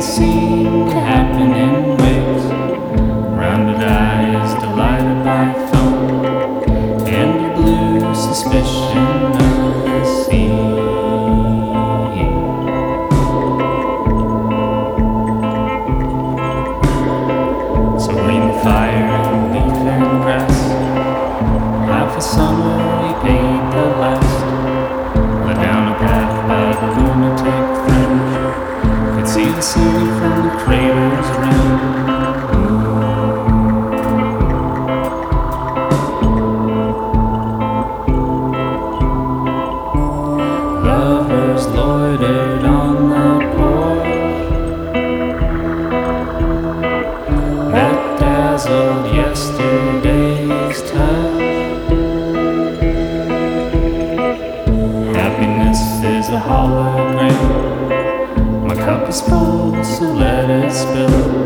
See. It's full, so let it spill.